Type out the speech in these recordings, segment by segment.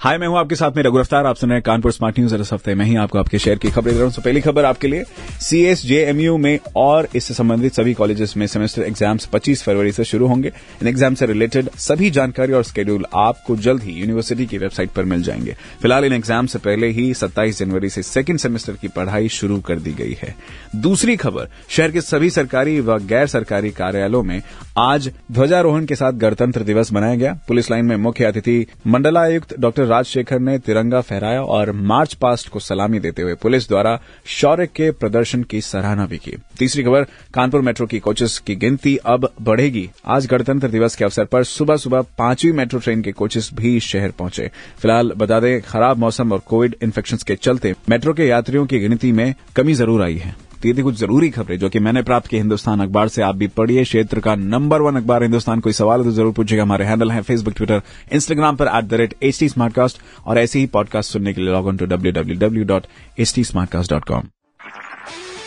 हाय, मैं हूँ आपके साथ में रघु आप सुन रहे हैं कानपुर स्मार्ट न्यूज़। इस हफ़्ते में ही आपको आपके शहर की खबरें दे रहा हूँ। तो पहली खबर आपके लिए। सीएसजेएमयू में और इससे संबंधित सभी कॉलेजेस में सेमेस्टर एग्ज़ाम्स 25 फरवरी से शुरू होंगे। इन एग्ज़ाम से रिलेटेड सभी जानकारी और स्केड्यूल आपको जल्द ही यूनिवर्सिटी की वेबसाइट पर मिल जाएँगे। फ़िलहाल इन एग्ज़ाम से पहले ही सत्ताईस जनवरी से सेकेंड सेमेस्टर की पढ़ाई शुरू कर दी गई है। दूसरी खबर, शहर के सभी सरकारी व गैर सरकारी कार्यालयों में आज ध्वजारोहण के साथ गणतंत्र दिवस मनाया गया। पुलिस लाइन में मुख्य अतिथि मंडलायुक्त डॉक्टर राजशेखर ने तिरंगा फहराया और मार्च पास्ट को सलामी देते हुए पुलिस द्वारा शौर्य के प्रदर्शन की सराहना भी की। तीसरी खबर, कानपुर मेट्रो की कोचेस की गिनती अब बढ़ेगी। आज गणतंत्र दिवस के अवसर पर सुबह सुबह पांचवी मेट्रो ट्रेन के कोचेस भी शहर पहुँचे। फ़िलहाल बता दें, खराब मौसम और कोविड इन्फेक्शन के चलते मेट्रो के यात्रियों की गिनती में कमी ज़रूर आई है। तो ये थी कुछ ज़रूरी खबरें जो कि मैंने प्राप्त की हिंदुस्तान अखबार से आप भी पढ़िए। क्षेत्र का नंबर वन अखबार हिंदुस्तान कोई सवाल है तो ज़रूर पूछेगा हमारे हैंडल है फेसबुक ट्विटर इंस्टाग्राम पर at the rate H T Smartcast और ऐसे ही पॉडकास्ट सुनने के लिए log on to W W W dot H T Smartcast dot com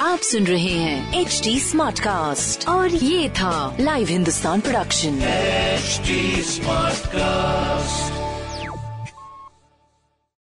आप सुन रहे हैं एच डी स्मार्ट कास्ट और ये था live Hindustan production HD Smartcast.